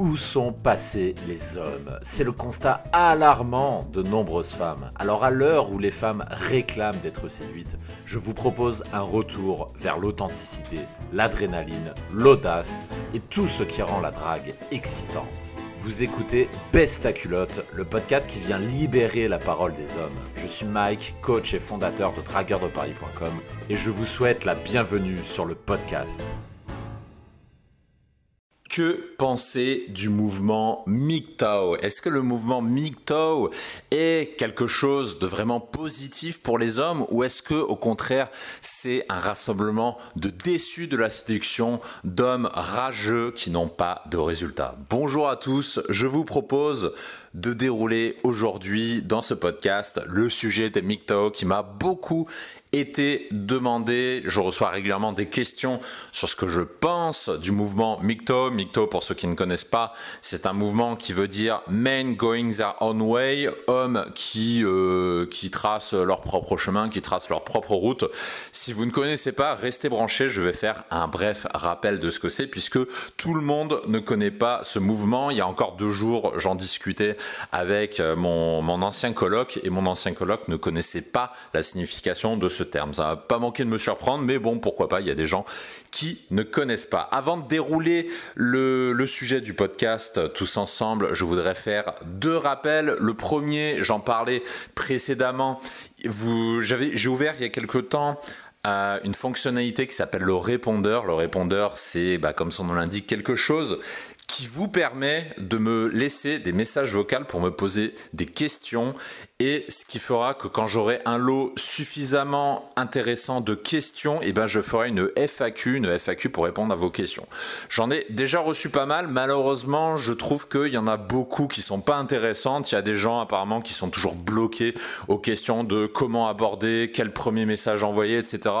Où sont passés les hommes? C'est le constat alarmant de nombreuses femmes. Alors à l'heure où les femmes réclament d'être séduites, je vous propose un retour vers l'authenticité, l'adrénaline, l'audace et tout ce qui rend la drague excitante. Vous écoutez Besta ta culotte, le podcast qui vient libérer la parole des hommes. Je suis Mike, coach et fondateur de dragueurdeparis.com et je vous souhaite la bienvenue sur le podcast. Que penser du mouvement MGTOW Est-ce que le mouvement MGTOW est quelque chose de vraiment positif pour les hommes ou est-ce que au contraire c'est un rassemblement de déçus de la séduction, d'hommes rageux qui n'ont pas de résultats? Bonjour à tous, je vous propose de dérouler aujourd'hui dans ce podcast le sujet des MGTOW qui m'a beaucoup été demandé. Je reçois régulièrement des questions sur ce que je pense du mouvement MGTOW. MGTOW, pour ceux qui ne connaissent pas, c'est un mouvement qui veut dire Men Going Their Own Way, hommes qui, euh, qui tracent leur propre chemin, qui tracent leur propre route. Si vous ne connaissez pas, restez branchés. Je vais faire un bref rappel de ce que c'est puisque tout le monde ne connaît pas ce mouvement. Il y a encore deux jours, j'en discutais avec euh, mon, mon ancien colloque et mon ancien colloque ne connaissait pas la signification de ce terme. Ça va pas manqué de me surprendre, mais bon, pourquoi pas, il y a des gens qui ne connaissent pas. Avant de dérouler le, le sujet du podcast tous ensemble, je voudrais faire deux rappels. Le premier, j'en parlais précédemment, j'ai ouvert il y a quelque temps euh, une fonctionnalité qui s'appelle le répondeur. Le répondeur, c'est, bah, comme son nom l'indique, quelque chose qui vous permet de me laisser des messages vocaux pour me poser des questions et ce qui fera que quand j'aurai un lot suffisamment intéressant de questions, eh ben je ferai une FAQ, une FAQ pour répondre à vos questions. J'en ai déjà reçu pas mal. Malheureusement, je trouve qu'il y en a beaucoup qui sont pas intéressantes. Il y a des gens apparemment qui sont toujours bloqués aux questions de comment aborder, quel premier message envoyer, etc.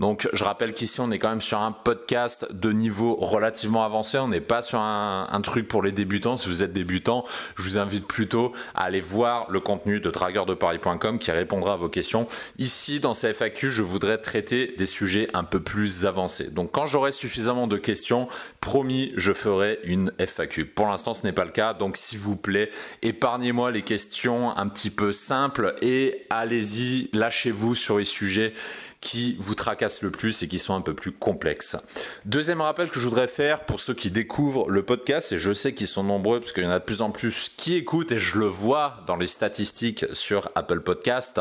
Donc, je rappelle qu'ici on est quand même sur un podcast de niveau relativement avancé. On n'est pas sur un, un truc pour les débutants. Si vous êtes débutant, je vous invite plutôt à aller voir le contenu de dragueurdeparis.com qui répondra à vos questions. Ici, dans ces FAQ, je voudrais traiter des sujets un peu plus avancés. Donc, quand j'aurai suffisamment de questions, promis, je ferai une FAQ. Pour l'instant, ce n'est pas le cas. Donc, s'il vous plaît, épargnez-moi les questions un petit peu simples et allez-y, lâchez-vous sur les sujets qui vous tracassent le plus et qui sont un peu plus complexes. Deuxième rappel que je voudrais faire pour ceux qui découvrent le podcast, et je sais qu'ils sont nombreux parce qu'il y en a de plus en plus qui écoutent et je le vois dans les statistiques sur Apple Podcast,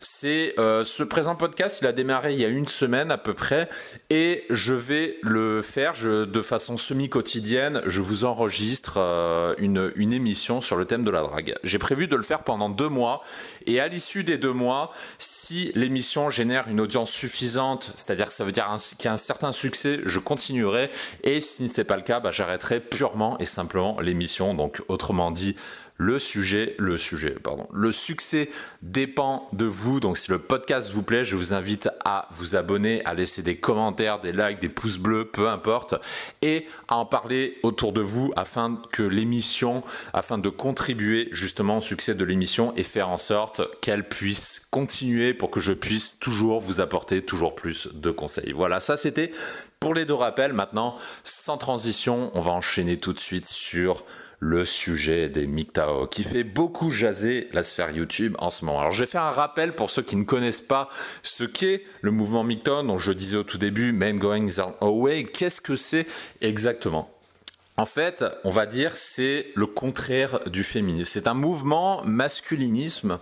c'est euh, ce présent podcast, il a démarré il y a une semaine à peu près et je vais le faire de façon semi-quotidienne. Je vous enregistre euh, une, une émission sur le thème de la drague. J'ai prévu de le faire pendant deux mois et à l'issue des deux mois, si l'émission génère une audience suffisante, c'est-à-dire que ça veut dire qu'il y a un certain succès, je continuerai. Et si ce n'est pas le cas, bah, j'arrêterai purement et simplement l'émission. Donc autrement dit, le sujet, le sujet, pardon, le succès dépend de vous. Donc, si le podcast vous plaît, je vous invite à vous abonner, à laisser des commentaires, des likes, des pouces bleus, peu importe, et à en parler autour de vous afin que l'émission, afin de contribuer justement au succès de l'émission et faire en sorte qu'elle puisse continuer pour que je puisse toujours vous apporter toujours plus de conseils. Voilà, ça c'était pour les deux rappels. Maintenant, sans transition, on va enchaîner tout de suite sur le sujet des MGTOW qui fait beaucoup jaser la sphère YouTube en ce moment. Alors je vais faire un rappel pour ceux qui ne connaissent pas ce qu'est le mouvement MGTOW dont je disais au tout début, Men Going Away. Qu'est-ce que c'est exactement? En fait, on va dire c'est le contraire du féminisme. C'est un mouvement masculinisme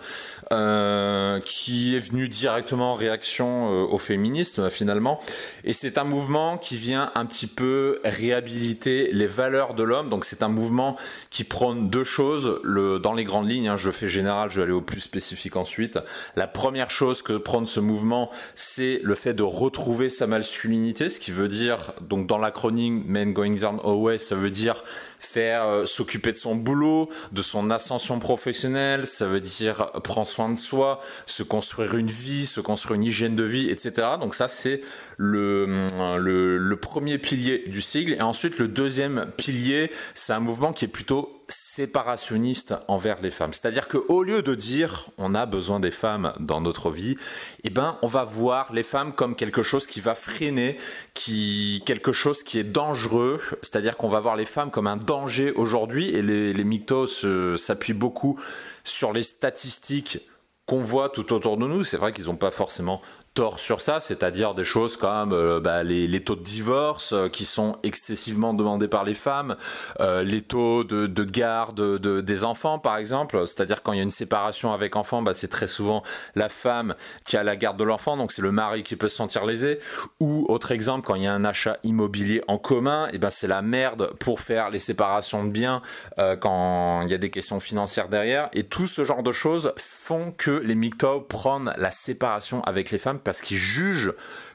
euh, qui est venu directement en réaction euh, au féminisme finalement, et c'est un mouvement qui vient un petit peu réhabiliter les valeurs de l'homme. Donc c'est un mouvement qui prône deux choses. Dans les grandes lignes, hein, je fais général, je vais aller au plus spécifique ensuite. La première chose que prône ce mouvement, c'est le fait de retrouver sa masculinité, ce qui veut dire donc dans l'acronyme Men Going Their Away, ça veut veut dire faire euh, s'occuper de son boulot, de son ascension professionnelle, ça veut dire prendre soin de soi, se construire une vie, se construire une hygiène de vie, etc. Donc ça c'est le, le, le premier pilier du sigle. Et ensuite le deuxième pilier, c'est un mouvement qui est plutôt séparationniste envers les femmes. C'est-à-dire qu'au lieu de dire on a besoin des femmes dans notre vie, eh ben on va voir les femmes comme quelque chose qui va freiner, qui quelque chose qui est dangereux. C'est-à-dire qu'on va voir les femmes comme un danger aujourd'hui et les, mythos s'appuient beaucoup sur les statistiques qu'on voit tout autour de nous. C'est vrai qu'ils n'ont pas forcément tort sur ça, c'est-à-dire des choses comme euh, bah, les, les, taux de divorce euh, qui sont excessivement demandés par les femmes, euh, les taux de, de garde de, des enfants par exemple, c'est-à-dire quand il y a une séparation avec enfant, bah, c'est très souvent la femme qui a la garde de l'enfant, donc c'est le mari qui peut se sentir lésé. Ou autre exemple, quand il y a un achat immobilier en commun, et ben c'est la merde pour faire les séparations de biens quand il y a des questions financières derrière. Et tout ce genre de choses font que les MGTOW prennent la séparation avec les femmes parce qu'ils jugent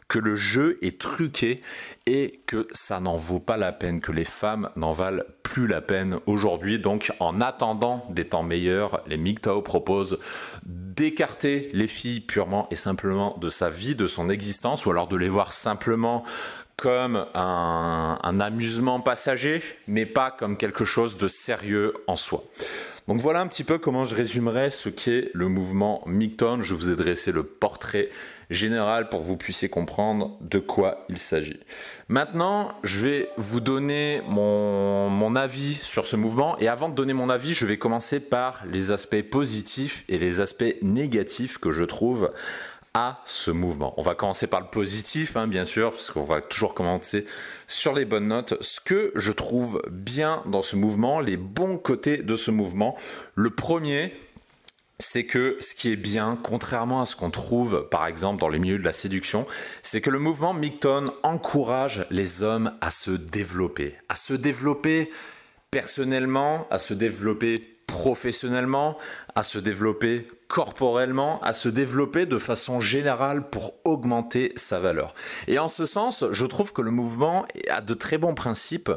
que le jeu est truqué et que ça n'en vaut pas la peine, que les femmes n'en valent plus la peine aujourd'hui. Donc en attendant des temps meilleurs, les MGTOW proposent d'écarter les filles purement et simplement de sa vie, de son existence, ou alors de les voir simplement comme un, amusement passager, mais pas comme quelque chose de sérieux en soi. Donc voilà un petit peu comment je résumerai ce qu'est le mouvement Micton. Je vous ai dressé le portrait général pour que vous puissiez comprendre de quoi il s'agit. Maintenant, je vais vous donner mon, mon, avis sur ce mouvement. Et avant de donner mon avis, je vais commencer par les aspects positifs et les aspects négatifs que je trouve à ce mouvement. On va commencer par le positif, hein, bien sûr, parce qu'on va toujours commencer sur les bonnes notes. Ce que je trouve bien dans ce mouvement, les bons côtés de ce mouvement. Le premier, c'est que ce qui est bien, contrairement à ce qu'on trouve par exemple dans les milieux de la séduction, c'est que le mouvement Micton encourage les hommes à se développer, à se développer personnellement, à se développer professionnellement, à se développer corporellement, à se développer de façon générale pour augmenter sa valeur. Et en ce sens, je trouve que le mouvement a de très bons principes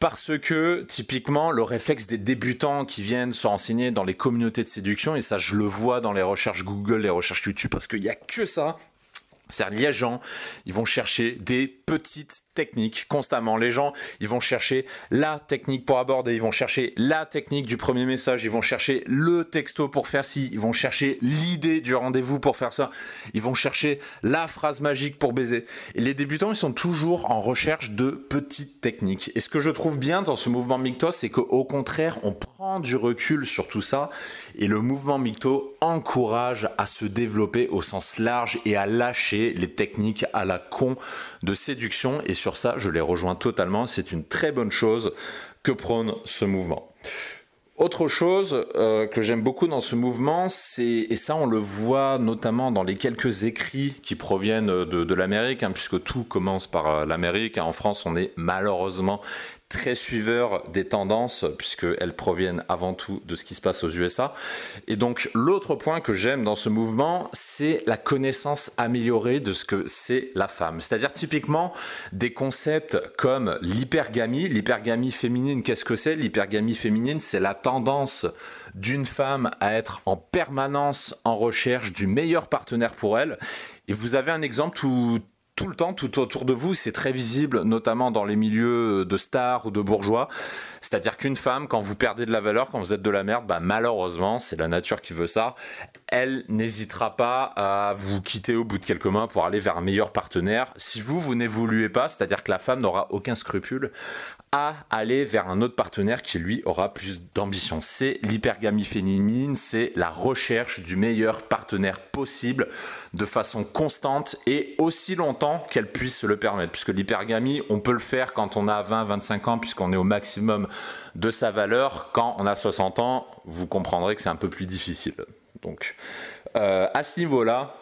parce que typiquement le réflexe des débutants qui viennent se renseigner dans les communautés de séduction, et ça je le vois dans les recherches Google, les recherches YouTube, parce qu'il n'y a que ça, c'est-à-dire les gens, ils vont chercher des petites techniques constamment. Les gens, ils vont chercher la technique pour aborder, ils vont chercher la technique du premier message, ils vont chercher le texto pour faire ci, ils vont chercher l'idée du rendez-vous pour faire ça, ils vont chercher la phrase magique pour baiser. Et les débutants, ils sont toujours en recherche de petites techniques. Et ce que je trouve bien dans ce mouvement Micto, c'est qu'au contraire, on prend du recul sur tout ça et le mouvement Micto encourage à se développer au sens large et à lâcher les techniques à la con de et sur sur ça, je les rejoins totalement. C'est une très bonne chose que prône ce mouvement. Autre chose euh, que j'aime beaucoup dans ce mouvement, c'est et ça on le voit notamment dans les quelques écrits qui proviennent de, l'Amérique, hein, puisque tout commence par euh, l'Amérique. En France, on est malheureusement très suiveur des tendances puisqu'elles proviennent avant tout de ce qui se passe aux USA. Et donc l'autre point que j'aime dans ce mouvement, c'est la connaissance améliorée de ce que c'est la femme. C'est-à-dire typiquement des concepts comme l'hypergamie. L'hypergamie féminine, qu'est-ce que c'est? L'hypergamie féminine, c'est la tendance d'une femme à être en permanence en recherche du meilleur partenaire pour elle. Et vous avez un exemple tout tout le temps, tout autour de vous, c'est très visible, notamment dans les milieux de stars ou de bourgeois. C'est-à-dire qu'une femme, quand vous perdez de la valeur, quand vous êtes de la merde, bah malheureusement, c'est la nature qui veut ça. Elle n'hésitera pas à vous quitter au bout de quelques mois pour aller vers un meilleur partenaire. Si vous, vous n'évoluez pas, c'est-à-dire que la femme n'aura aucun scrupule à aller vers un autre partenaire qui lui aura plus d'ambition. C'est l'hypergamie féminine, c'est la recherche du meilleur partenaire possible de façon constante et aussi longtemps qu'elle puisse se le permettre. Puisque l'hypergamie, on peut le faire quand on a 20, 25 ans, puisqu'on est au maximum de sa valeur. Quand on a 60 ans, vous comprendrez que c'est un peu plus difficile. Donc, euh, à ce niveau-là,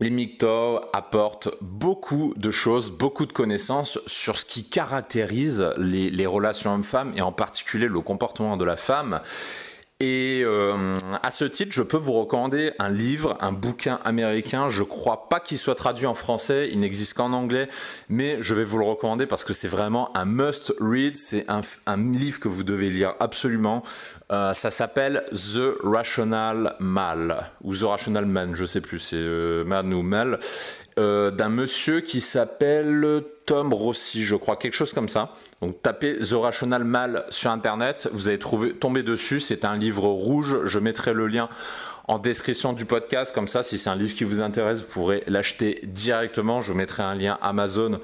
les MGTOW apportent beaucoup de choses, beaucoup de connaissances sur ce qui caractérise les, les relations hommes-femmes et en particulier le comportement de la femme. Et euh, à ce titre, je peux vous recommander un livre, un bouquin américain. Je crois pas qu'il soit traduit en français, il n'existe qu'en anglais, mais je vais vous le recommander parce que c'est vraiment un must read. C'est un, un, livre que vous devez lire absolument. Euh, ça s'appelle The Rational Mal ou The Rational Man, je sais plus, c'est euh, Man ou Mal, euh, d'un monsieur qui s'appelle Tom Rossi, je crois, quelque chose comme ça. Donc tapez The Rational Mal sur internet, vous allez trouver, tomber dessus. C'est un livre rouge. Je mettrai le lien en description du podcast, comme ça, si c'est un livre qui vous intéresse, vous pourrez l'acheter directement. Je mettrai un lien Amazon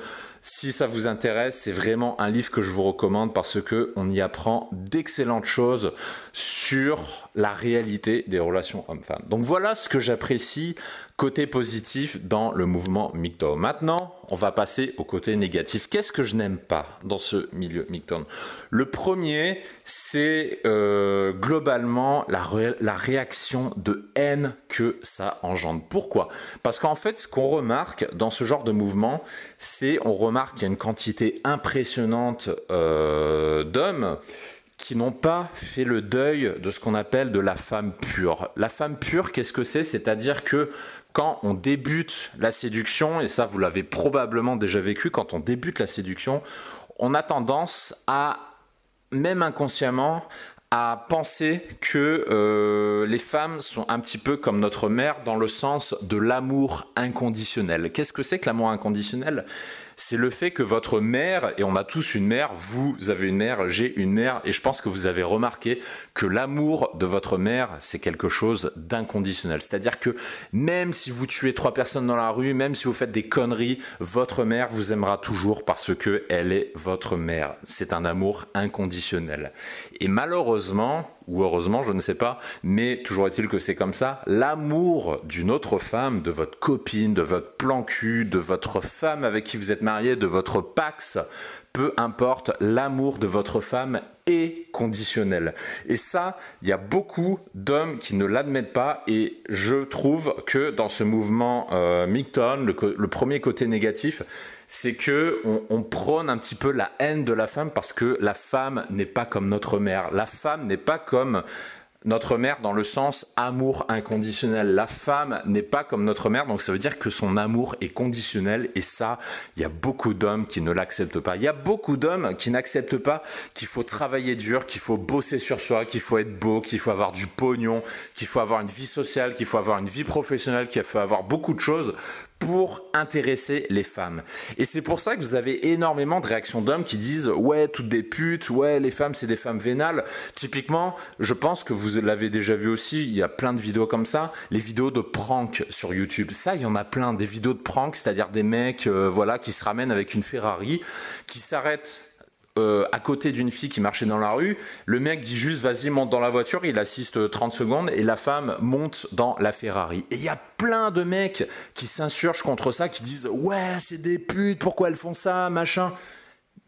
Si ça vous intéresse, c'est vraiment un livre que je vous recommande parce que on y apprend d'excellentes choses sur la réalité des relations hommes-femmes. Donc voilà ce que j'apprécie côté positif dans le mouvement MGTOW. Maintenant, on va passer au côté négatif. Qu'est-ce que je n'aime pas dans ce milieu MGTOW Le premier, c'est euh, globalement la, réaction de haine que ça engendre. Pourquoi? Parce qu'en fait, ce qu'on remarque dans ce genre de mouvement, c'est on remarque qu'il y a une quantité impressionnante euh, d'hommes qui n'ont pas fait le deuil de ce qu'on appelle de la femme pure. La femme pure, qu'est-ce que c'est? C'est-à-dire que quand on débute la séduction, et ça vous l'avez probablement déjà vécu, quand on débute la séduction, on a tendance à, même inconsciemment, à penser que euh, les femmes sont un petit peu comme notre mère dans le sens de l'amour inconditionnel. Qu'est-ce que c'est que l'amour inconditionnel? C'est le fait que votre mère, et on a tous une mère, vous avez une mère, j'ai une mère, et je pense que vous avez remarqué que l'amour de votre mère, c'est quelque chose d'inconditionnel. C'est-à-dire que même si vous tuez trois personnes dans la rue, même si vous faites des conneries, votre mère vous aimera toujours parce que elle est votre mère. C'est un amour inconditionnel. Et malheureusement, ou heureusement, je ne sais pas, mais toujours est-il que c'est comme ça, l'amour d'une autre femme, de votre copine, de votre plan cul, de votre femme avec qui vous êtes marié, de votre pax, peu importe, l'amour de votre femme est conditionnel. Et ça, il y a beaucoup d'hommes qui ne l'admettent pas. Et je trouve que dans ce mouvement euh, le, premier côté négatif, c'est que on, prône un petit peu la haine de la femme parce que la femme n'est pas comme notre mère. La femme n'est pas comme notre mère dans le sens amour inconditionnel. La femme n'est pas comme notre mère, donc ça veut dire que son amour est conditionnel et ça, il y a beaucoup d'hommes qui ne l'acceptent pas. Il y a beaucoup d'hommes qui n'acceptent pas qu'il faut travailler dur, qu'il faut bosser sur soi, qu'il faut être beau, qu'il faut avoir du pognon, qu'il faut avoir une vie sociale, qu'il faut avoir une vie professionnelle, qu'il faut avoir beaucoup de choses pour intéresser les femmes. Et c'est pour ça que vous avez énormément de réactions d'hommes qui disent ouais toutes des putes, ouais les femmes c'est des femmes vénales. Typiquement, je pense que vous l'avez déjà vu aussi, il y a plein de vidéos comme ça, les vidéos de prank sur YouTube. Ça, il y en a plein des vidéos de prank, c'est-à-dire des mecs euh, voilà qui se ramènent avec une Ferrari, qui s'arrêtent euh, à côté d'une fille qui marchait dans la rue, le mec dit juste vas-y monte dans la voiture, il assiste 30 secondes et la femme monte dans la Ferrari. Et il y a plein de mecs qui s'insurgent contre ça, qui disent ouais c'est des putes, pourquoi elles font ça, machin.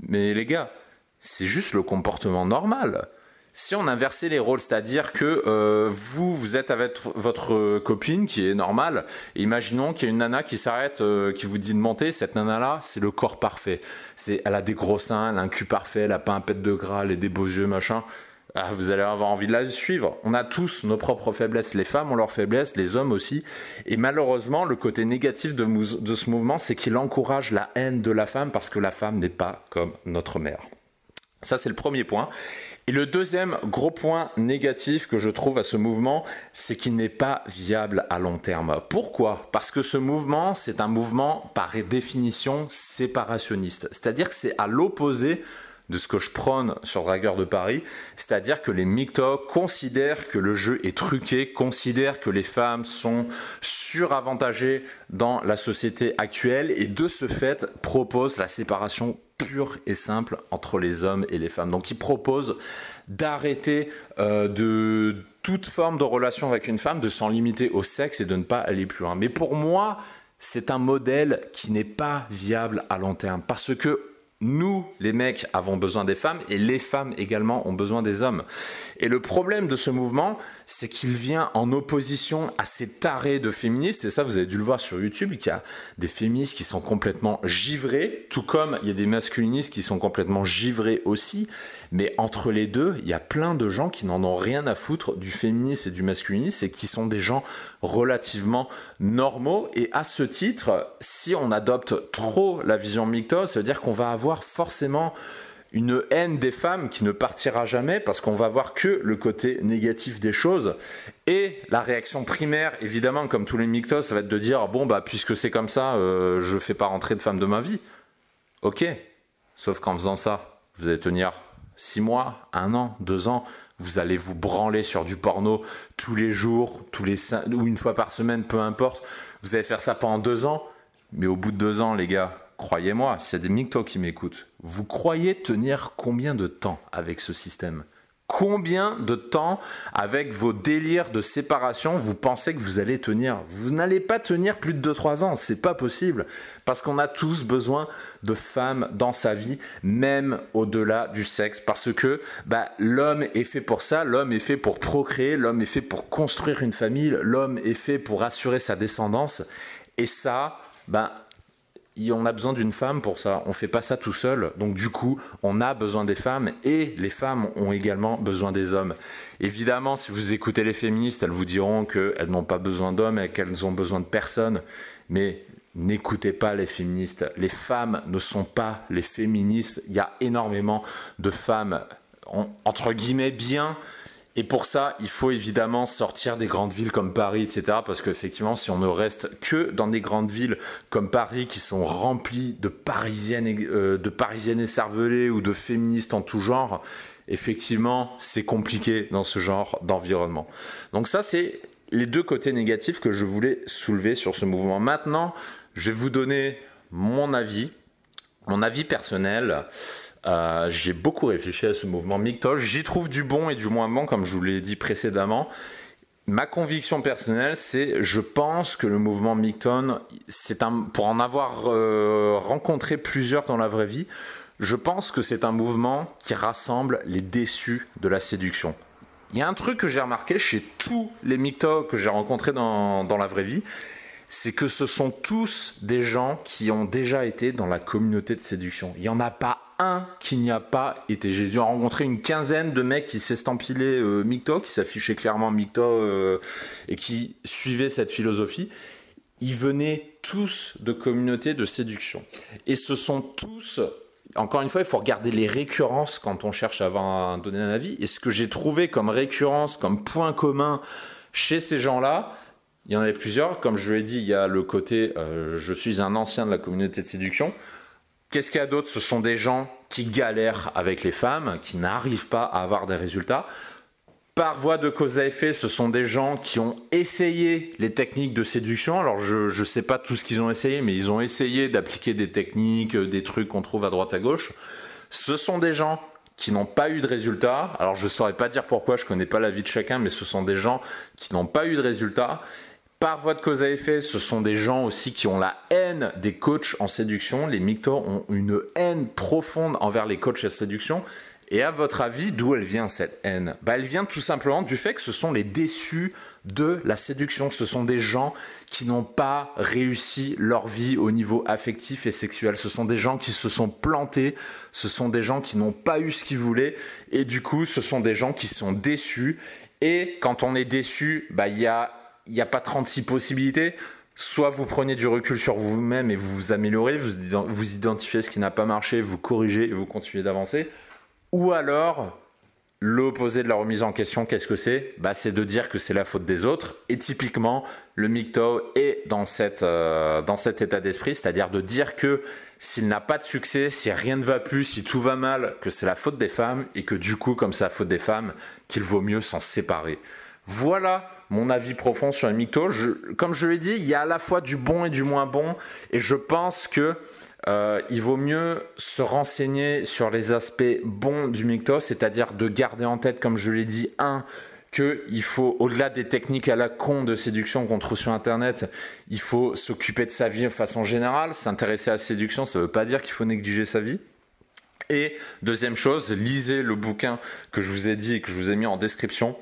Mais les gars, c'est juste le comportement normal si on inversait les rôles, c'est-à-dire que euh, vous, vous êtes avec votre copine qui est normale, imaginons qu'il y a une nana qui s'arrête, euh, qui vous dit de monter, cette nana-là, c'est le corps parfait. C'est, elle a des gros seins, elle a un cul parfait, elle a pas un pet de gras, elle a des beaux yeux, machin. Ah, vous allez avoir envie de la suivre. On a tous nos propres faiblesses. Les femmes ont leurs faiblesses, les hommes aussi. Et malheureusement, le côté négatif de, de ce mouvement, c'est qu'il encourage la haine de la femme parce que la femme n'est pas comme notre mère. Ça, c'est le premier point. Et le deuxième gros point négatif que je trouve à ce mouvement, c'est qu'il n'est pas viable à long terme. Pourquoi? Parce que ce mouvement, c'est un mouvement par définition séparationniste. C'est-à-dire que c'est à l'opposé de ce que je prône sur Dragueur de Paris, c'est-à-dire que les MGTOW considèrent que le jeu est truqué, considèrent que les femmes sont suravantagées dans la société actuelle et de ce fait proposent la séparation pure et simple entre les hommes et les femmes. Donc il propose d'arrêter euh, de toute forme de relation avec une femme, de s'en limiter au sexe et de ne pas aller plus loin. Mais pour moi, c'est un modèle qui n'est pas viable à long terme parce que nous, les mecs, avons besoin des femmes et les femmes également ont besoin des hommes. Et le problème de ce mouvement, c'est qu'il vient en opposition à ces tarés de féministes. Et ça, vous avez dû le voir sur YouTube, qu'il y a des féministes qui sont complètement givrés, tout comme il y a des masculinistes qui sont complètement givrés aussi. Mais entre les deux, il y a plein de gens qui n'en ont rien à foutre du féminisme et du masculinisme et qui sont des gens relativement normaux. Et à ce titre, si on adopte trop la vision micto, ça veut dire qu'on va avoir forcément une haine des femmes qui ne partira jamais parce qu'on va voir que le côté négatif des choses. Et la réaction primaire, évidemment, comme tous les mictos, ça va être de dire bon bah puisque c'est comme ça, euh, je fais pas rentrer de femmes de ma vie. Ok. Sauf qu'en faisant ça, vous allez tenir 6 mois, 1 an, 2 ans, vous allez vous branler sur du porno tous les jours, tous les ou une fois par semaine, peu importe. Vous allez faire ça pendant 2 ans, mais au bout de 2 ans, les gars, croyez-moi, c'est des MGTOW qui m'écoutent. Vous croyez tenir combien de temps avec ce système? Combien de temps avec vos délires de séparation vous pensez que vous allez tenir? Vous n'allez pas tenir plus de 2-3 ans, c'est pas possible. Parce qu'on a tous besoin de femmes dans sa vie, même au-delà du sexe. Parce que bah, l'homme est fait pour ça, l'homme est fait pour procréer, l'homme est fait pour construire une famille, l'homme est fait pour assurer sa descendance. Et ça, bah, on a besoin d'une femme pour ça. On fait pas ça tout seul. Donc du coup, on a besoin des femmes et les femmes ont également besoin des hommes. Évidemment, si vous écoutez les féministes, elles vous diront qu'elles n'ont pas besoin d'hommes et qu'elles ont besoin de personne. Mais n'écoutez pas les féministes. Les femmes ne sont pas les féministes. Il y a énormément de femmes entre guillemets bien et pour ça, il faut évidemment sortir des grandes villes comme Paris, etc. Parce qu'effectivement, si on ne reste que dans des grandes villes comme Paris qui sont remplies de parisiennes, euh, de parisiennes ou de féministes en tout genre, effectivement, c'est compliqué dans ce genre d'environnement. Donc ça, c'est les deux côtés négatifs que je voulais soulever sur ce mouvement. Maintenant, je vais vous donner mon avis, mon avis personnel. Euh, j'ai beaucoup réfléchi à ce mouvement MGTOW. J'y trouve du bon et du moins bon, comme je vous l'ai dit précédemment. Ma conviction personnelle, c'est je pense que le mouvement MGTOW, c'est un pour en avoir euh, rencontré plusieurs dans la vraie vie, je pense que c'est un mouvement qui rassemble les déçus de la séduction. Il y a un truc que j'ai remarqué chez tous les MGTOW que j'ai rencontrés dans, dans la vraie vie, c'est que ce sont tous des gens qui ont déjà été dans la communauté de séduction. Il n'y en a pas un qui n'y a pas été. J'ai dû rencontrer une quinzaine de mecs qui s'estampilaient euh, MGTOW, qui s'affichaient clairement MGTOW euh, et qui suivaient cette philosophie. Ils venaient tous de communautés de séduction. Et ce sont tous encore une fois, il faut regarder les récurrences quand on cherche à, avoir, donner un avis. Et ce que j'ai trouvé comme récurrence, comme point commun chez ces gens-là, il y en avait plusieurs. Comme je l'ai dit, il y a le côté euh, je suis un ancien de la communauté de séduction. Qu'est-ce qu'il y a d'autre? Ce sont des gens qui galèrent avec les femmes, qui n'arrivent pas à avoir des résultats. Par voie de cause à effet, ce sont des gens qui ont essayé les techniques de séduction. Alors je ne sais pas tout ce qu'ils ont essayé, mais ils ont essayé d'appliquer des techniques, euh, des trucs qu'on trouve à droite à gauche. Ce sont des gens qui n'ont pas eu de résultats. Alors je ne saurais pas dire pourquoi, je connais pas la vie de chacun, mais ce sont des gens qui n'ont pas eu de résultats par voie de cause à effet, ce sont des gens aussi qui ont la haine des coachs en séduction. Les mictos ont une haine profonde envers les coachs en séduction. Et à votre avis, d'où elle vient cette haine? Bah, Elle vient tout simplement du fait que ce sont les déçus de la séduction. Ce sont des gens qui n'ont pas réussi leur vie au niveau affectif et sexuel. Ce sont des gens qui se sont plantés. Ce sont des gens qui n'ont pas eu ce qu'ils voulaient. Et du coup, ce sont des gens qui sont déçus. Et quand on est déçu, bah, il y a il n'y a pas 36 possibilités. Soit vous prenez du recul sur vous-même et vous vous améliorez, vous, vous identifiez ce qui n'a pas marché, vous corrigez et vous continuez d'avancer. Ou alors, l'opposé de la remise en question, qu'est-ce que c'est? Bah, C'est de dire que c'est la faute des autres. Et typiquement, le MGTOW est dans, cette, euh, dans cet état d'esprit, c'est-à-dire de dire que s'il n'a pas de succès, si rien ne va plus, si tout va mal, que c'est la faute des femmes et que du coup, comme c'est la faute des femmes, qu'il vaut mieux s'en séparer. Voilà mon avis profond sur les MGTOW. comme je l'ai dit, il y a à la fois du bon et du moins bon, et je pense que euh, il vaut mieux se renseigner sur les aspects bons du MGTOW, c'est-à-dire de garder en tête, comme je l'ai dit, un, qu'il faut, au-delà des techniques à la con de séduction qu'on trouve sur Internet, il faut s'occuper de sa vie de façon générale. S'intéresser à la séduction, ça ne veut pas dire qu'il faut négliger sa vie. Et deuxième chose, lisez le bouquin que je vous ai dit et que je vous ai mis en description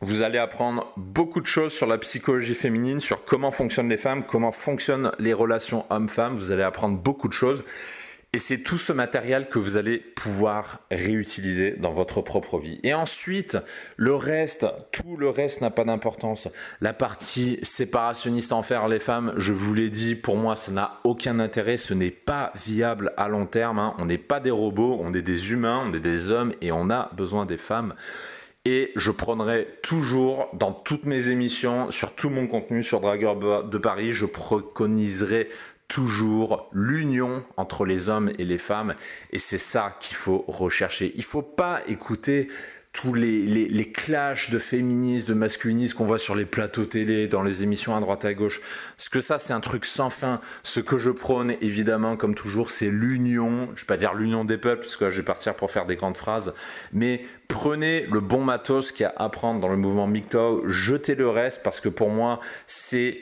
vous allez apprendre beaucoup de choses sur la psychologie féminine, sur comment fonctionnent les femmes, comment fonctionnent les relations hommes-femmes. Vous allez apprendre beaucoup de choses. Et c'est tout ce matériel que vous allez pouvoir réutiliser dans votre propre vie. Et ensuite, le reste, tout le reste n'a pas d'importance. La partie séparationniste envers les femmes, je vous l'ai dit, pour moi, ça n'a aucun intérêt. Ce n'est pas viable à long terme. Hein. On n'est pas des robots, on est des humains, on est des hommes et on a besoin des femmes. Et je prendrai toujours dans toutes mes émissions, sur tout mon contenu sur Dragueur de Paris, je préconiserai toujours l'union entre les hommes et les femmes et c'est ça qu'il faut rechercher. Il faut pas écouter tous les, les, clashs de féminisme, de masculinisme qu'on voit sur les plateaux télé, dans les émissions à droite à gauche. Parce que ça, c'est un truc sans fin? Ce que je prône, évidemment, comme toujours, c'est l'union. Je vais pas dire l'union des peuples, parce que je vais partir pour faire des grandes phrases. Mais prenez le bon matos qu'il y a à prendre dans le mouvement MGTOW, jetez le reste, parce que pour moi, c'est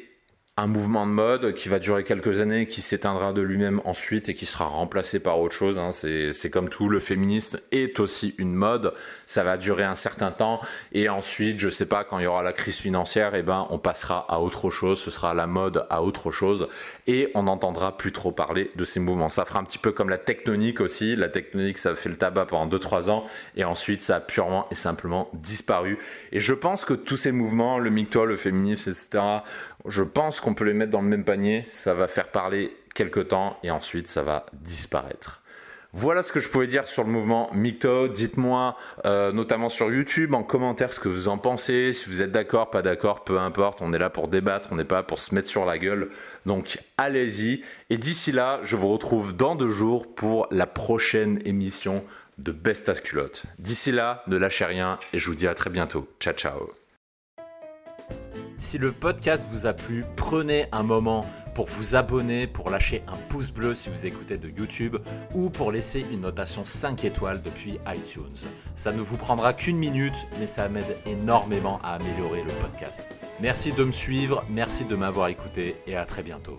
un mouvement de mode qui va durer quelques années, qui s'éteindra de lui-même ensuite et qui sera remplacé par autre chose. Hein. C'est comme tout, le féminisme est aussi une mode. Ça va durer un certain temps et ensuite, je sais pas, quand il y aura la crise financière, eh ben, on passera à autre chose. Ce sera la mode à autre chose et on n'entendra plus trop parler de ces mouvements. Ça fera un petit peu comme la tectonique aussi. La tectonique, ça fait le tabac pendant 2-3 ans et ensuite, ça a purement et simplement disparu. Et je pense que tous ces mouvements, le MGTOW, le féminisme, etc., je pense qu'on peut les mettre dans le même panier, ça va faire parler quelques temps et ensuite ça va disparaître. Voilà ce que je pouvais dire sur le mouvement MGTOW. Dites-moi, euh, notamment sur YouTube, en commentaire ce que vous en pensez, si vous êtes d'accord, pas d'accord, peu importe. On est là pour débattre, on n'est pas pour se mettre sur la gueule. Donc allez-y. Et d'ici là, je vous retrouve dans deux jours pour la prochaine émission de Best. D'ici là, ne lâchez rien et je vous dis à très bientôt. Ciao, ciao. Si le podcast vous a plu, prenez un moment pour vous abonner, pour lâcher un pouce bleu si vous écoutez de YouTube ou pour laisser une notation 5 étoiles depuis iTunes. Ça ne vous prendra qu'une minute, mais ça m'aide énormément à améliorer le podcast. Merci de me suivre, merci de m'avoir écouté et à très bientôt.